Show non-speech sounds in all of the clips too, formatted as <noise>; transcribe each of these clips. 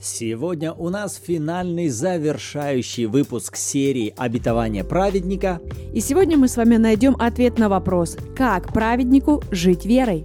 Сегодня у нас финальный завершающий выпуск серии «Обетование праведника». И сегодня мы с вами найдем ответ на вопрос, как праведнику жить верой.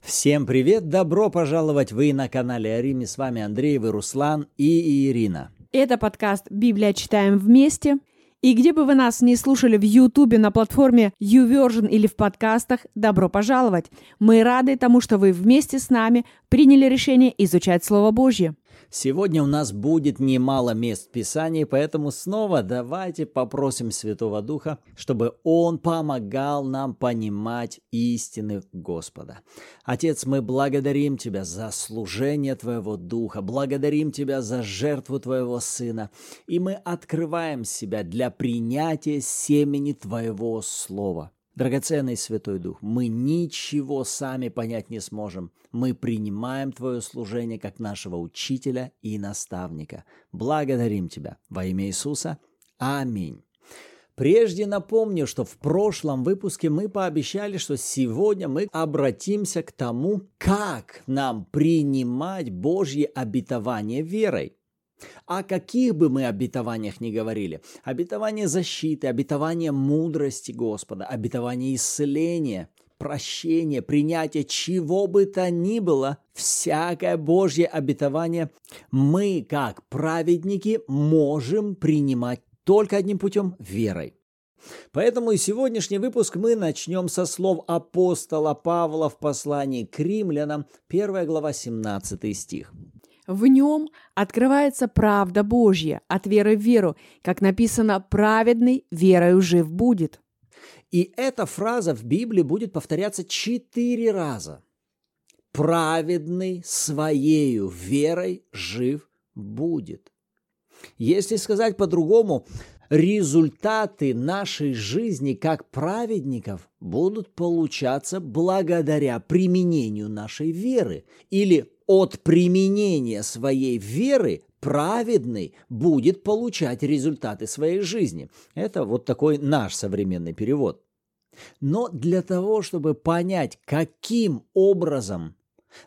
Всем привет! Добро пожаловать! Вы на канале Ариме. С вами Андрей, вы Руслан и Ирина. Это подкаст «Библия читаем вместе». И где бы вы нас не слушали в Ютубе, на платформе YouVersion или в подкастах, добро пожаловать! Мы рады тому, что вы вместе с нами приняли решение изучать Слово Божье. Сегодня у нас будет немало мест в Писании, поэтому снова давайте попросим Святого Духа, чтобы Он помогал нам понимать истины Господа. Отец, мы благодарим Тебя за служение Твоего Духа, благодарим Тебя за жертву Твоего Сына, и мы открываем себя для принятия семени Твоего Слова. Драгоценный Святой Дух, мы ничего сами понять не сможем. Мы принимаем Твое служение как нашего учителя и наставника. Благодарим Тебя во имя Иисуса. Аминь. Прежде напомню, что в прошлом выпуске мы пообещали, что сегодня мы обратимся к тому, как нам принимать Божье обетование верой. О каких бы мы обетованиях ни говорили, обетование защиты, обетование мудрости Господа, обетование исцеления, прощения, принятия чего бы то ни было, всякое Божье обетование мы, как праведники, можем принимать только одним путем – верой. Поэтому и сегодняшний выпуск мы начнем со слов апостола Павла в послании к римлянам, 1 глава, 17 стих. В нем открывается правда Божья от веры в веру, как написано «праведный верою жив будет». И эта фраза в Библии будет повторяться четыре раза. «Праведный своею верой жив будет». Если сказать по-другому, результаты нашей жизни как праведников будут получаться благодаря применению нашей веры или от применения своей веры праведный будет получать результаты своей жизни. Это вот такой наш современный перевод. Но для того, чтобы понять, каким образом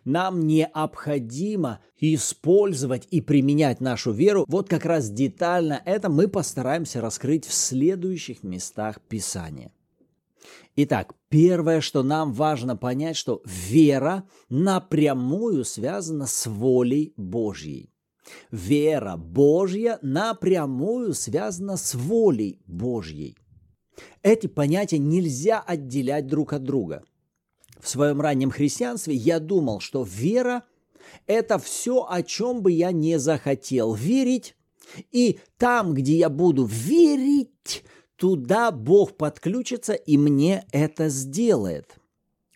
нам необходимо использовать и применять нашу веру, вот как раз детально это мы постараемся раскрыть в следующих местах Писания. Итак, первое, что нам важно понять, что вера напрямую связана с волей Божьей. Вера Божья напрямую связана с волей Божьей. Эти понятия нельзя отделять друг от друга. В своем раннем христианстве я думал, что вера – это все, о чем бы я не захотел верить, и там, где я буду верить, туда Бог подключится и мне это сделает.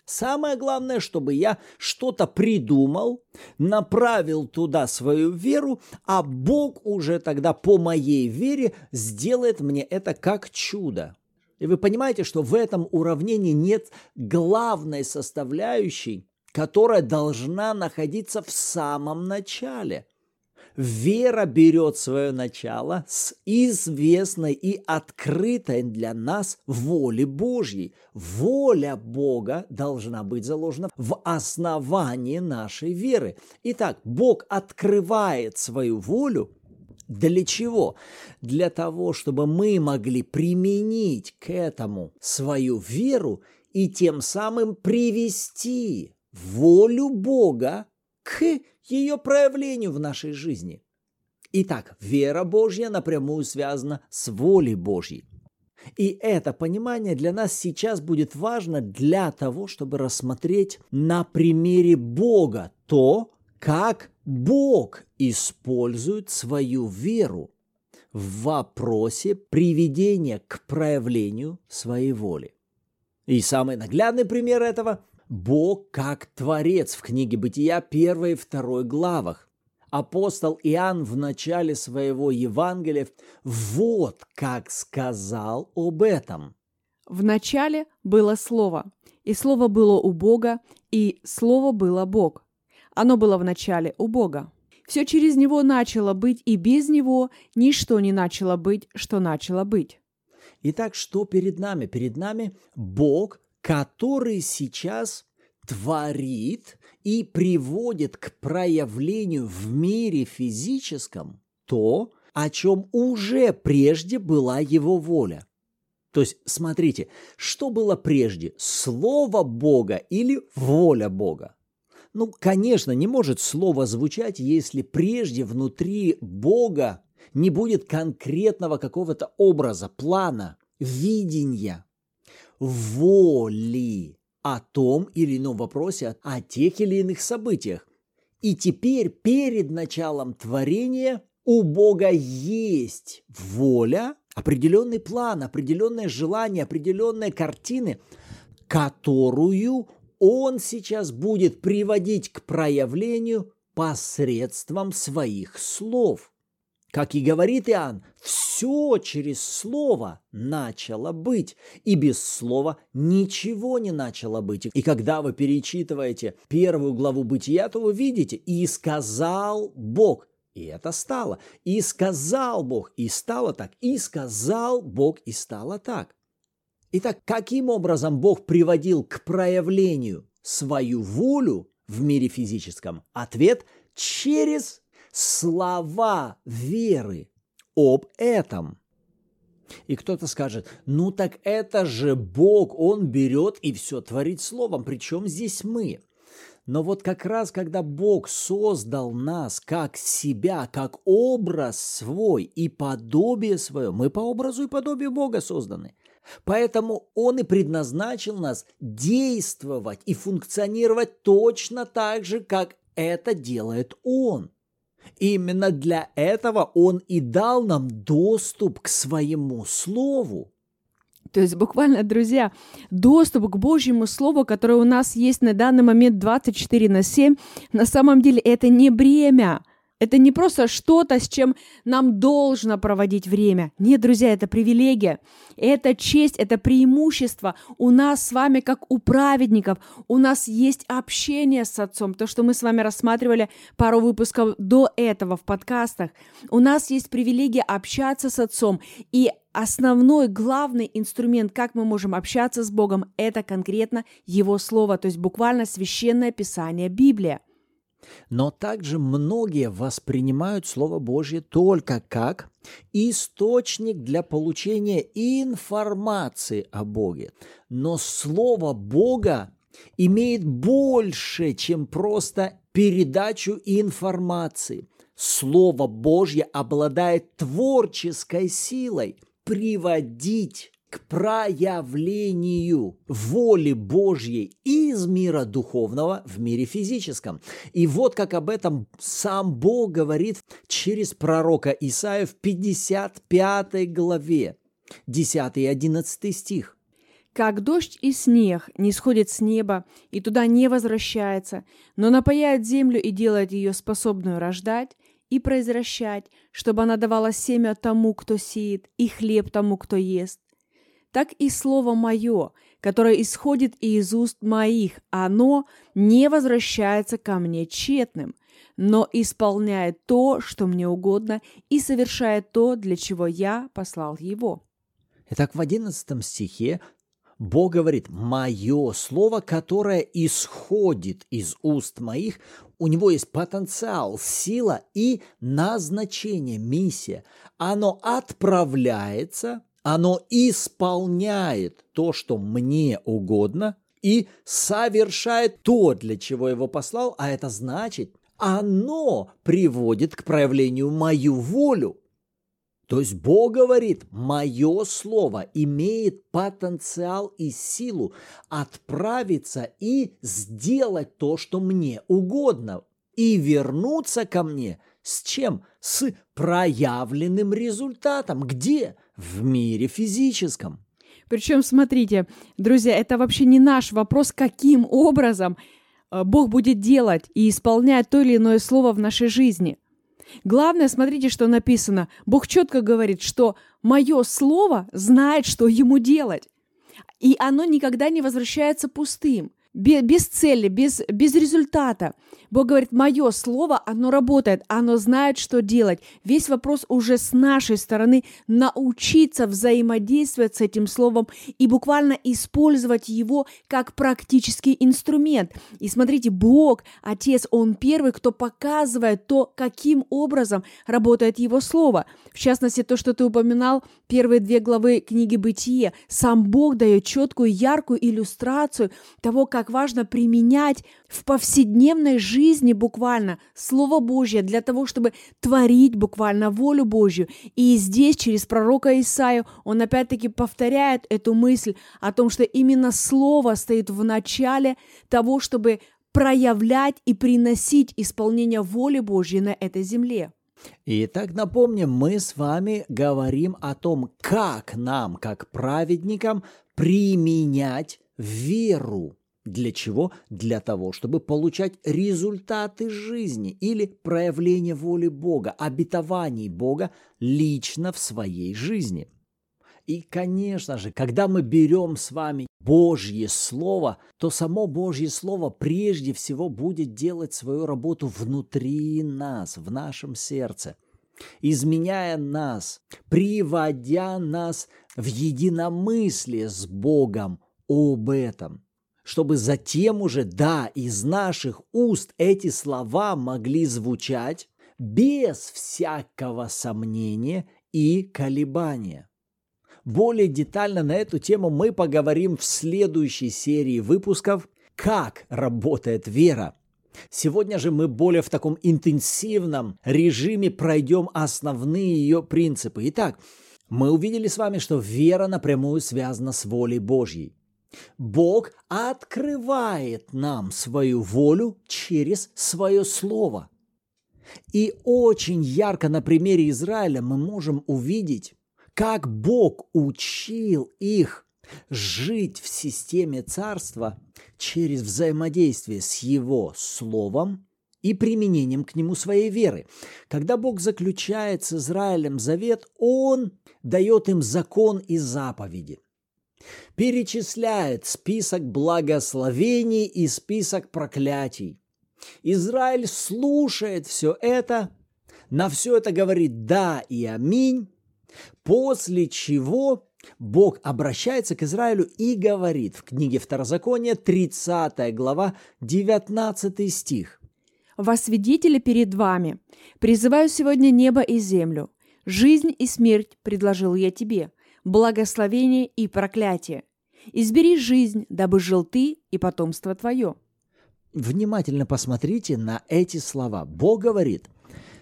Самое главное, чтобы я что-то придумал, направил туда свою веру, а Бог уже тогда по моей вере сделает мне это как чудо. И вы понимаете, что в этом уравнении нет главной составляющей, которая должна находиться в самом начале – Вера берет свое начало с известной и открытой для нас воли Божьей. Воля Бога должна быть заложена в основании нашей веры. Итак, Бог открывает свою волю для чего? Для того, чтобы мы могли применить к этому свою веру и тем самым привести волю Бога к ее проявлению в нашей жизни. Итак, вера Божья напрямую связана с волей Божьей. И это понимание для нас сейчас будет важно для того, чтобы рассмотреть на примере Бога то, как Бог использует свою веру в вопросе приведения к проявлению своей воли. И самый наглядный пример этого Бог как Творец в книге Бытия 1 и 2 главах. Апостол Иоанн в начале своего Евангелия вот как сказал об этом. В начале было Слово, и Слово было у Бога, и Слово было Бог. Оно было в начале у Бога. Все через Него начало быть, и без Него ничто не начало быть, что начало быть. Итак, что перед нами? Перед нами Бог, который сейчас творит и приводит к проявлению в мире физическом то, о чем уже прежде была его воля. То есть, смотрите, что было прежде, слово Бога или воля Бога? Ну, конечно, не может слово звучать, если прежде внутри Бога не будет конкретного какого-то образа, плана, видения, воли о том или ином вопросе, о тех или иных событиях. И теперь перед началом творения у Бога есть воля, определенный план, определенное желание, определенные картины, которую Он сейчас будет приводить к проявлению посредством своих слов. Как и говорит Иоанн, все через слово начало быть, и без слова ничего не начало быть. И когда вы перечитываете первую главу Бытия, то вы видите, и сказал Бог, и это стало. И сказал Бог, и стало так. И сказал Бог, и стало так. Итак, каким образом Бог приводил к проявлению свою волю в мире физическом? Ответ – через слова веры об этом. И кто-то скажет, ну так это же Бог, Он берет и все творит словом, причем здесь мы. Но вот как раз, когда Бог создал нас как себя, как образ свой и подобие свое, мы по образу и подобию Бога созданы. Поэтому Он и предназначил нас действовать и функционировать точно так же, как это делает Он – Именно для этого Он и дал нам доступ к своему Слову. То есть буквально, друзья, доступ к Божьему Слову, которое у нас есть на данный момент 24 на 7, на самом деле это не бремя, это не просто что-то, с чем нам должно проводить время. Нет, друзья, это привилегия, это честь, это преимущество. У нас с вами, как у праведников, у нас есть общение с Отцом. То, что мы с вами рассматривали пару выпусков до этого в подкастах. У нас есть привилегия общаться с Отцом. И основной, главный инструмент, как мы можем общаться с Богом, это конкретно Его Слово, то есть буквально священное Писание Библия. Но также многие воспринимают Слово Божье только как источник для получения информации о Боге. Но Слово Бога имеет больше, чем просто передачу информации. Слово Божье обладает творческой силой приводить к проявлению воли Божьей из мира духовного в мире физическом. И вот как об этом сам Бог говорит через пророка Исаия в 55 главе, 10 и 11 стих. Как дождь и снег не сходит с неба и туда не возвращается, но напаяет землю и делает ее способную рождать и произвращать, чтобы она давала семя тому, кто сеет, и хлеб тому, кто ест так и слово мое, которое исходит из уст моих, оно не возвращается ко мне тщетным, но исполняет то, что мне угодно, и совершает то, для чего я послал его». Итак, в одиннадцатом стихе Бог говорит, мое слово, которое исходит из уст моих, у него есть потенциал, сила и назначение, миссия. Оно отправляется оно исполняет то, что мне угодно, и совершает то, для чего его послал, а это значит, оно приводит к проявлению мою волю. То есть Бог говорит, мое слово имеет потенциал и силу отправиться и сделать то, что мне угодно, и вернуться ко мне с чем? С проявленным результатом. Где? В мире физическом. Причем, смотрите, друзья, это вообще не наш вопрос, каким образом э, Бог будет делать и исполнять то или иное слово в нашей жизни. Главное, смотрите, что написано. Бог четко говорит, что мое слово знает, что ему делать. И оно никогда не возвращается пустым. Без цели, без, без результата. Бог говорит, мое слово, оно работает, оно знает, что делать. Весь вопрос уже с нашей стороны научиться взаимодействовать с этим словом и буквально использовать его как практический инструмент. И смотрите, Бог, Отец, Он первый, кто показывает то, каким образом работает Его Слово. В частности, то, что ты упоминал, первые две главы книги «Бытие». Сам Бог дает четкую, яркую иллюстрацию того, как важно применять в повседневной жизни буквально Слово Божье для того, чтобы творить буквально волю Божью. И здесь через пророка Исаию он опять-таки повторяет эту мысль о том, что именно Слово стоит в начале того, чтобы проявлять и приносить исполнение воли Божьей на этой земле. Итак, напомним, мы с вами говорим о том, как нам, как праведникам, применять веру. Для чего? Для того, чтобы получать результаты жизни или проявление воли Бога, обетований Бога лично в своей жизни. И, конечно же, когда мы берем с вами Божье Слово, то само Божье Слово прежде всего будет делать свою работу внутри нас, в нашем сердце, изменяя нас, приводя нас в единомыслие с Богом об этом – чтобы затем уже, да, из наших уст эти слова могли звучать без всякого сомнения и колебания. Более детально на эту тему мы поговорим в следующей серии выпусков «Как работает вера». Сегодня же мы более в таком интенсивном режиме пройдем основные ее принципы. Итак, мы увидели с вами, что вера напрямую связана с волей Божьей. Бог открывает нам свою волю через свое слово. И очень ярко на примере Израиля мы можем увидеть, как Бог учил их жить в системе царства через взаимодействие с Его Словом и применением к нему своей веры. Когда Бог заключает с Израилем завет, Он дает им закон и заповеди – перечисляет список благословений и список проклятий. Израиль слушает все это, на все это говорит «да» и «аминь», после чего Бог обращается к Израилю и говорит в книге Второзакония, 30 глава, 19 стих. «Во свидетели перед вами призываю сегодня небо и землю. Жизнь и смерть предложил я тебе, благословение и проклятие. Избери жизнь, дабы жил ты и потомство твое». Внимательно посмотрите на эти слова. Бог говорит,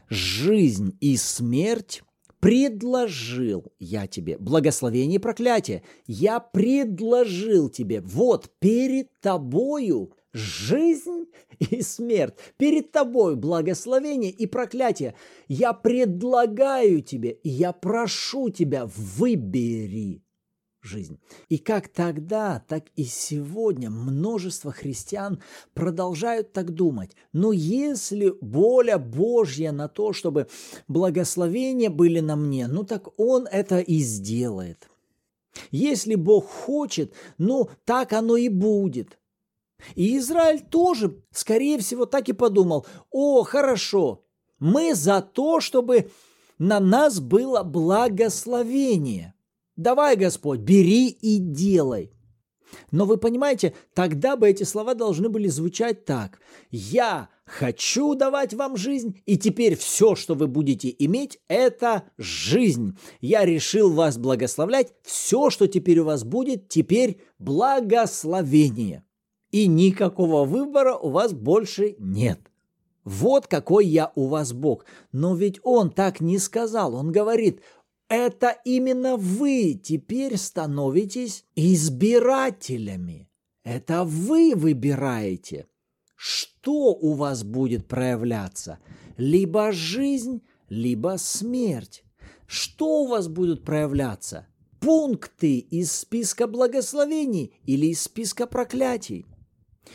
«Жизнь и смерть предложил я тебе. Благословение и проклятие. Я предложил тебе. Вот перед тобою жизнь <laughs> и смерть. Перед тобой благословение и проклятие. Я предлагаю тебе, я прошу тебя, выбери жизнь. И как тогда, так и сегодня множество христиан продолжают так думать. Но если воля Божья на то, чтобы благословения были на мне, ну так Он это и сделает. Если Бог хочет, ну так оно и будет. И Израиль тоже, скорее всего, так и подумал, о, хорошо, мы за то, чтобы на нас было благословение. Давай, Господь, бери и делай. Но вы понимаете, тогда бы эти слова должны были звучать так. «Я хочу давать вам жизнь, и теперь все, что вы будете иметь, это жизнь. Я решил вас благословлять, все, что теперь у вас будет, теперь благословение» и никакого выбора у вас больше нет. Вот какой я у вас Бог. Но ведь он так не сказал. Он говорит, это именно вы теперь становитесь избирателями. Это вы выбираете, что у вас будет проявляться. Либо жизнь, либо смерть. Что у вас будет проявляться? Пункты из списка благословений или из списка проклятий?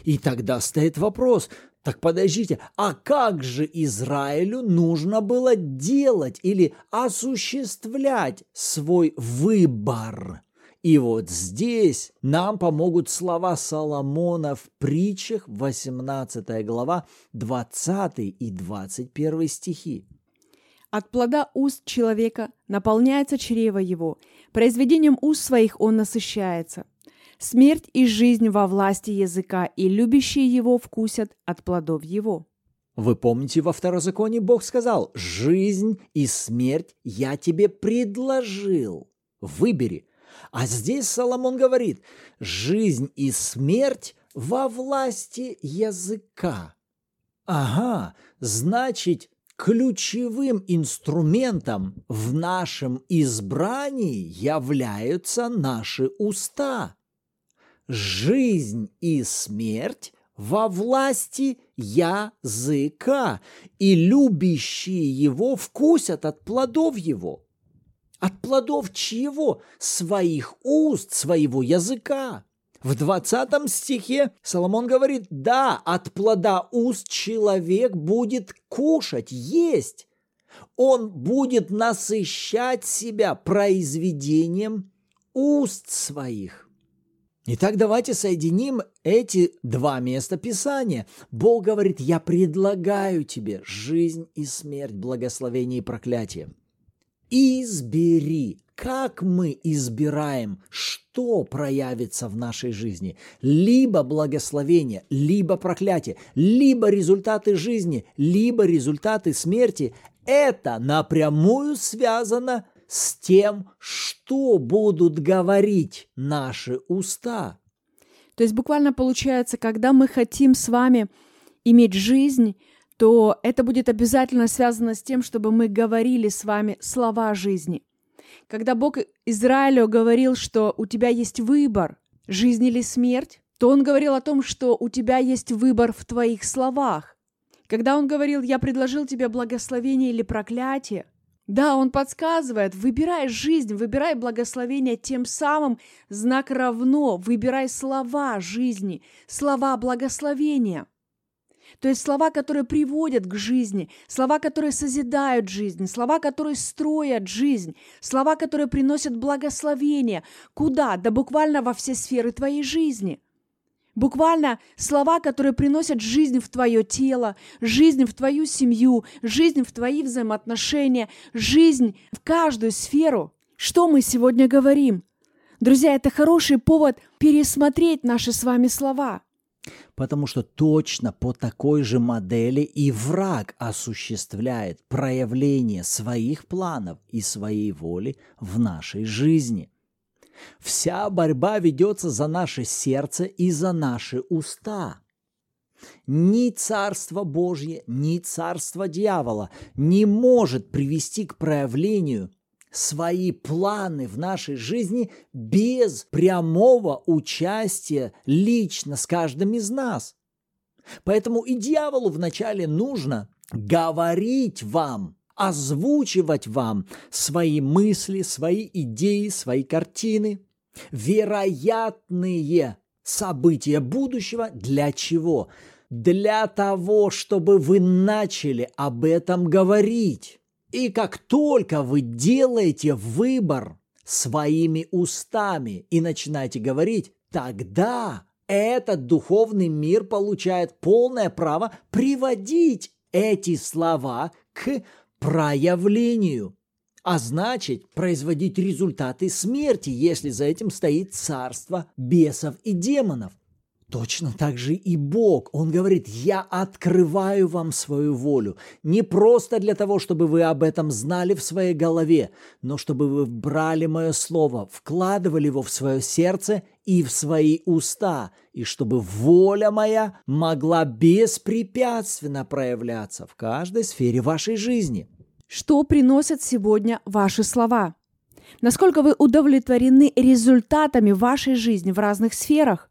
И тогда стоит вопрос, так подождите, а как же Израилю нужно было делать или осуществлять свой выбор? И вот здесь нам помогут слова Соломона в притчах, 18 глава, 20 и 21 стихи. От плода уст человека наполняется чрево его, произведением уст своих он насыщается. Смерть и жизнь во власти языка, и любящие его вкусят от плодов его. Вы помните, во второзаконии Бог сказал, «Жизнь и смерть я тебе предложил, выбери». А здесь Соломон говорит, «Жизнь и смерть во власти языка». Ага, значит, ключевым инструментом в нашем избрании являются наши уста. Жизнь и смерть во власти языка, и любящие его вкусят от плодов его. От плодов чьего? Своих уст, своего языка. В 20 стихе Соломон говорит, да, от плода уст человек будет кушать, есть. Он будет насыщать себя произведением уст своих. Итак, давайте соединим эти два места Писания. Бог говорит, я предлагаю тебе жизнь и смерть, благословение и проклятие. Избери, как мы избираем, что проявится в нашей жизни. Либо благословение, либо проклятие, либо результаты жизни, либо результаты смерти. Это напрямую связано с тем, что будут говорить наши уста. То есть буквально получается, когда мы хотим с вами иметь жизнь, то это будет обязательно связано с тем, чтобы мы говорили с вами слова жизни. Когда Бог Израилю говорил, что у тебя есть выбор, жизнь или смерть, то Он говорил о том, что у тебя есть выбор в твоих словах. Когда Он говорил, я предложил тебе благословение или проклятие, да, он подсказывает, выбирай жизнь, выбирай благословение, тем самым знак равно, выбирай слова жизни, слова благословения. То есть слова, которые приводят к жизни, слова, которые созидают жизнь, слова, которые строят жизнь, слова, которые приносят благословение. Куда? Да буквально во все сферы твоей жизни – Буквально слова, которые приносят жизнь в твое тело, жизнь в твою семью, жизнь в твои взаимоотношения, жизнь в каждую сферу. Что мы сегодня говорим? Друзья, это хороший повод пересмотреть наши с вами слова. Потому что точно по такой же модели и враг осуществляет проявление своих планов и своей воли в нашей жизни. Вся борьба ведется за наше сердце и за наши уста. Ни Царство Божье, ни Царство дьявола не может привести к проявлению свои планы в нашей жизни без прямого участия лично с каждым из нас. Поэтому и дьяволу вначале нужно говорить вам, озвучивать вам свои мысли, свои идеи, свои картины, вероятные события будущего. Для чего? Для того, чтобы вы начали об этом говорить. И как только вы делаете выбор своими устами и начинаете говорить, тогда этот духовный мир получает полное право приводить эти слова к проявлению, а значит производить результаты смерти, если за этим стоит царство бесов и демонов. Точно так же и Бог. Он говорит, я открываю вам свою волю. Не просто для того, чтобы вы об этом знали в своей голове, но чтобы вы брали мое слово, вкладывали его в свое сердце и в свои уста, и чтобы воля моя могла беспрепятственно проявляться в каждой сфере вашей жизни. Что приносят сегодня ваши слова? Насколько вы удовлетворены результатами вашей жизни в разных сферах?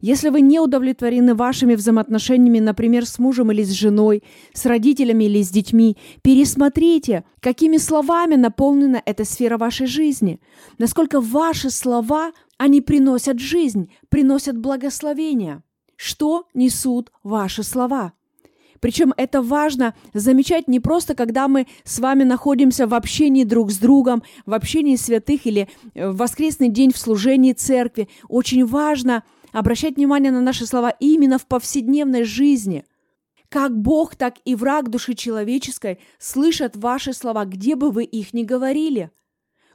Если вы не удовлетворены вашими взаимоотношениями, например, с мужем или с женой, с родителями или с детьми, пересмотрите, какими словами наполнена эта сфера вашей жизни. Насколько ваши слова, они приносят жизнь, приносят благословение. Что несут ваши слова? Причем это важно замечать не просто, когда мы с вами находимся в общении друг с другом, в общении святых или э, в воскресный день в служении церкви. Очень важно обращать внимание на наши слова именно в повседневной жизни. Как Бог, так и враг души человеческой слышат ваши слова, где бы вы их ни говорили –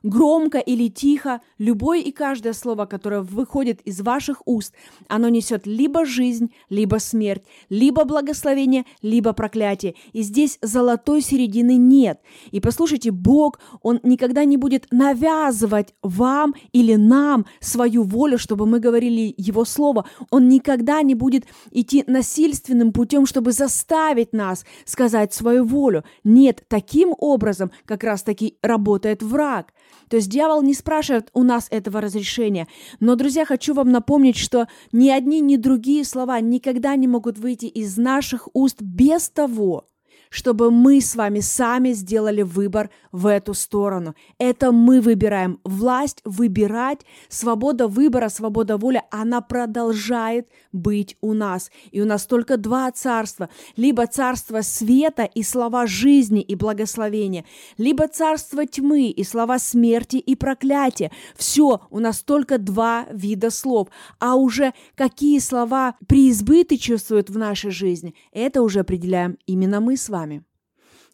Громко или тихо, любое и каждое слово, которое выходит из ваших уст, оно несет либо жизнь, либо смерть, либо благословение, либо проклятие. И здесь золотой середины нет. И послушайте, Бог, Он никогда не будет навязывать вам или нам свою волю, чтобы мы говорили Его Слово. Он никогда не будет идти насильственным путем, чтобы заставить нас сказать свою волю. Нет, таким образом как раз-таки работает враг. То есть дьявол не спрашивает у нас этого разрешения. Но, друзья, хочу вам напомнить, что ни одни, ни другие слова никогда не могут выйти из наших уст без того, чтобы мы с вами сами сделали выбор в эту сторону. Это мы выбираем. Власть выбирать, свобода выбора, свобода воли, она продолжает быть у нас. И у нас только два царства. Либо царство света и слова жизни и благословения, либо царство тьмы и слова смерти и проклятия. Все, у нас только два вида слов. А уже какие слова преизбыточествуют в нашей жизни, это уже определяем именно мы с вами.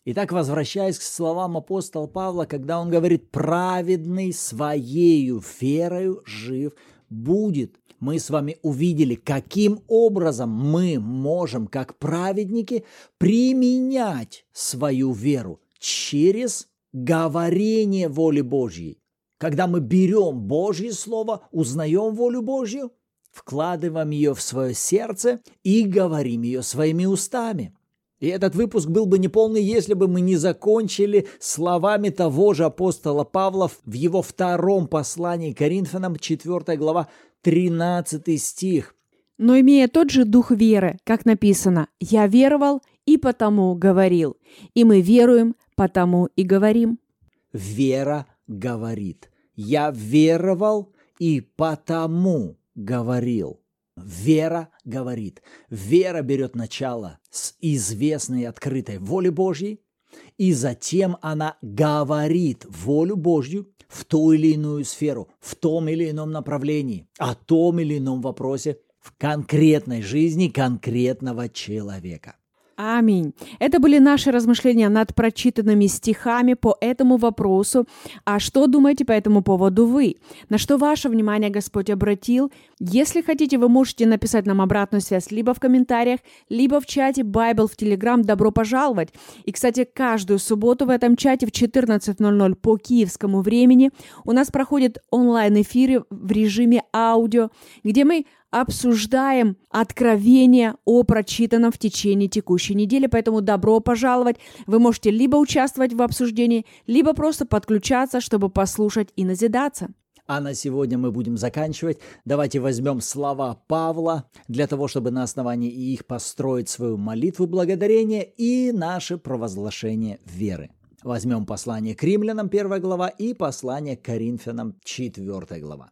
Итак, возвращаясь к словам апостола Павла, когда он говорит «праведный своею верою жив будет», мы с вами увидели, каким образом мы можем, как праведники, применять свою веру через говорение воли Божьей. Когда мы берем Божье Слово, узнаем волю Божью, вкладываем ее в свое сердце и говорим ее своими устами. И этот выпуск был бы неполный, если бы мы не закончили словами того же апостола Павла в его втором послании Коринфянам, 4 глава, 13 стих. «Но имея тот же дух веры, как написано, «Я веровал и потому говорил», и мы веруем, потому и говорим». Вера говорит. «Я веровал и потому говорил». Вера говорит. Вера берет начало с известной открытой воли Божьей, и затем она говорит волю Божью в ту или иную сферу, в том или ином направлении, о том или ином вопросе в конкретной жизни конкретного человека. Аминь. Это были наши размышления над прочитанными стихами по этому вопросу. А что думаете по этому поводу вы? На что ваше внимание Господь обратил? Если хотите, вы можете написать нам обратную связь либо в комментариях, либо в чате Bible в Telegram. Добро пожаловать! И, кстати, каждую субботу в этом чате в 14.00 по киевскому времени у нас проходят онлайн-эфиры в режиме аудио, где мы обсуждаем откровения о прочитанном в течение текущей недели, поэтому добро пожаловать. Вы можете либо участвовать в обсуждении, либо просто подключаться, чтобы послушать и назидаться. А на сегодня мы будем заканчивать. Давайте возьмем слова Павла для того, чтобы на основании их построить свою молитву благодарения и наше провозглашение веры. Возьмем послание к римлянам, 1 глава, и послание к коринфянам, 4 глава.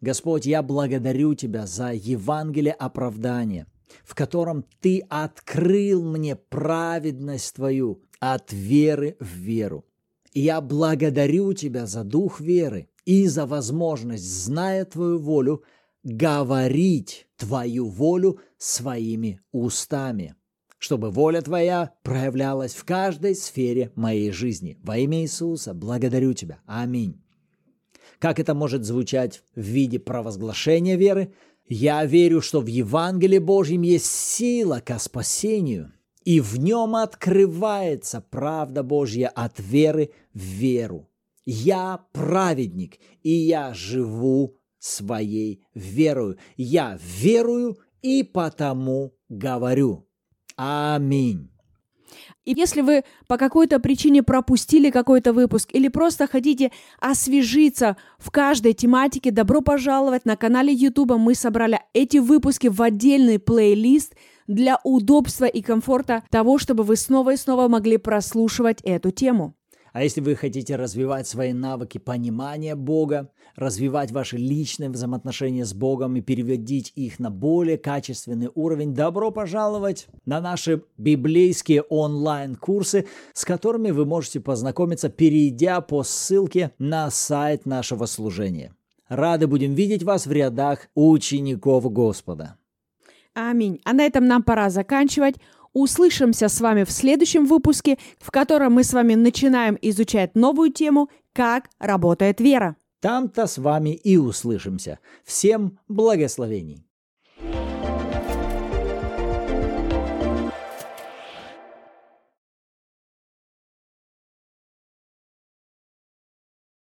Господь, я благодарю Тебя за Евангелие оправдания, в котором Ты открыл мне праведность Твою от веры в веру. И я благодарю Тебя за дух веры и за возможность, зная Твою волю, говорить Твою волю своими устами, чтобы воля Твоя проявлялась в каждой сфере моей жизни. Во имя Иисуса благодарю Тебя. Аминь. Как это может звучать в виде провозглашения веры? Я верю, что в Евангелии Божьем есть сила ко спасению, и в нем открывается правда Божья от веры в веру. Я праведник, и я живу своей верою. Я верую и потому говорю. Аминь. И если вы по какой-то причине пропустили какой-то выпуск или просто хотите освежиться в каждой тематике, добро пожаловать на канале YouTube. Мы собрали эти выпуски в отдельный плейлист для удобства и комфорта того, чтобы вы снова и снова могли прослушивать эту тему. А если вы хотите развивать свои навыки понимания Бога, развивать ваши личные взаимоотношения с Богом и переводить их на более качественный уровень, добро пожаловать на наши библейские онлайн-курсы, с которыми вы можете познакомиться, перейдя по ссылке на сайт нашего служения. Рады будем видеть вас в рядах учеников Господа. Аминь. А на этом нам пора заканчивать. Услышимся с вами в следующем выпуске, в котором мы с вами начинаем изучать новую тему «Как работает вера». Там-то с вами и услышимся. Всем благословений.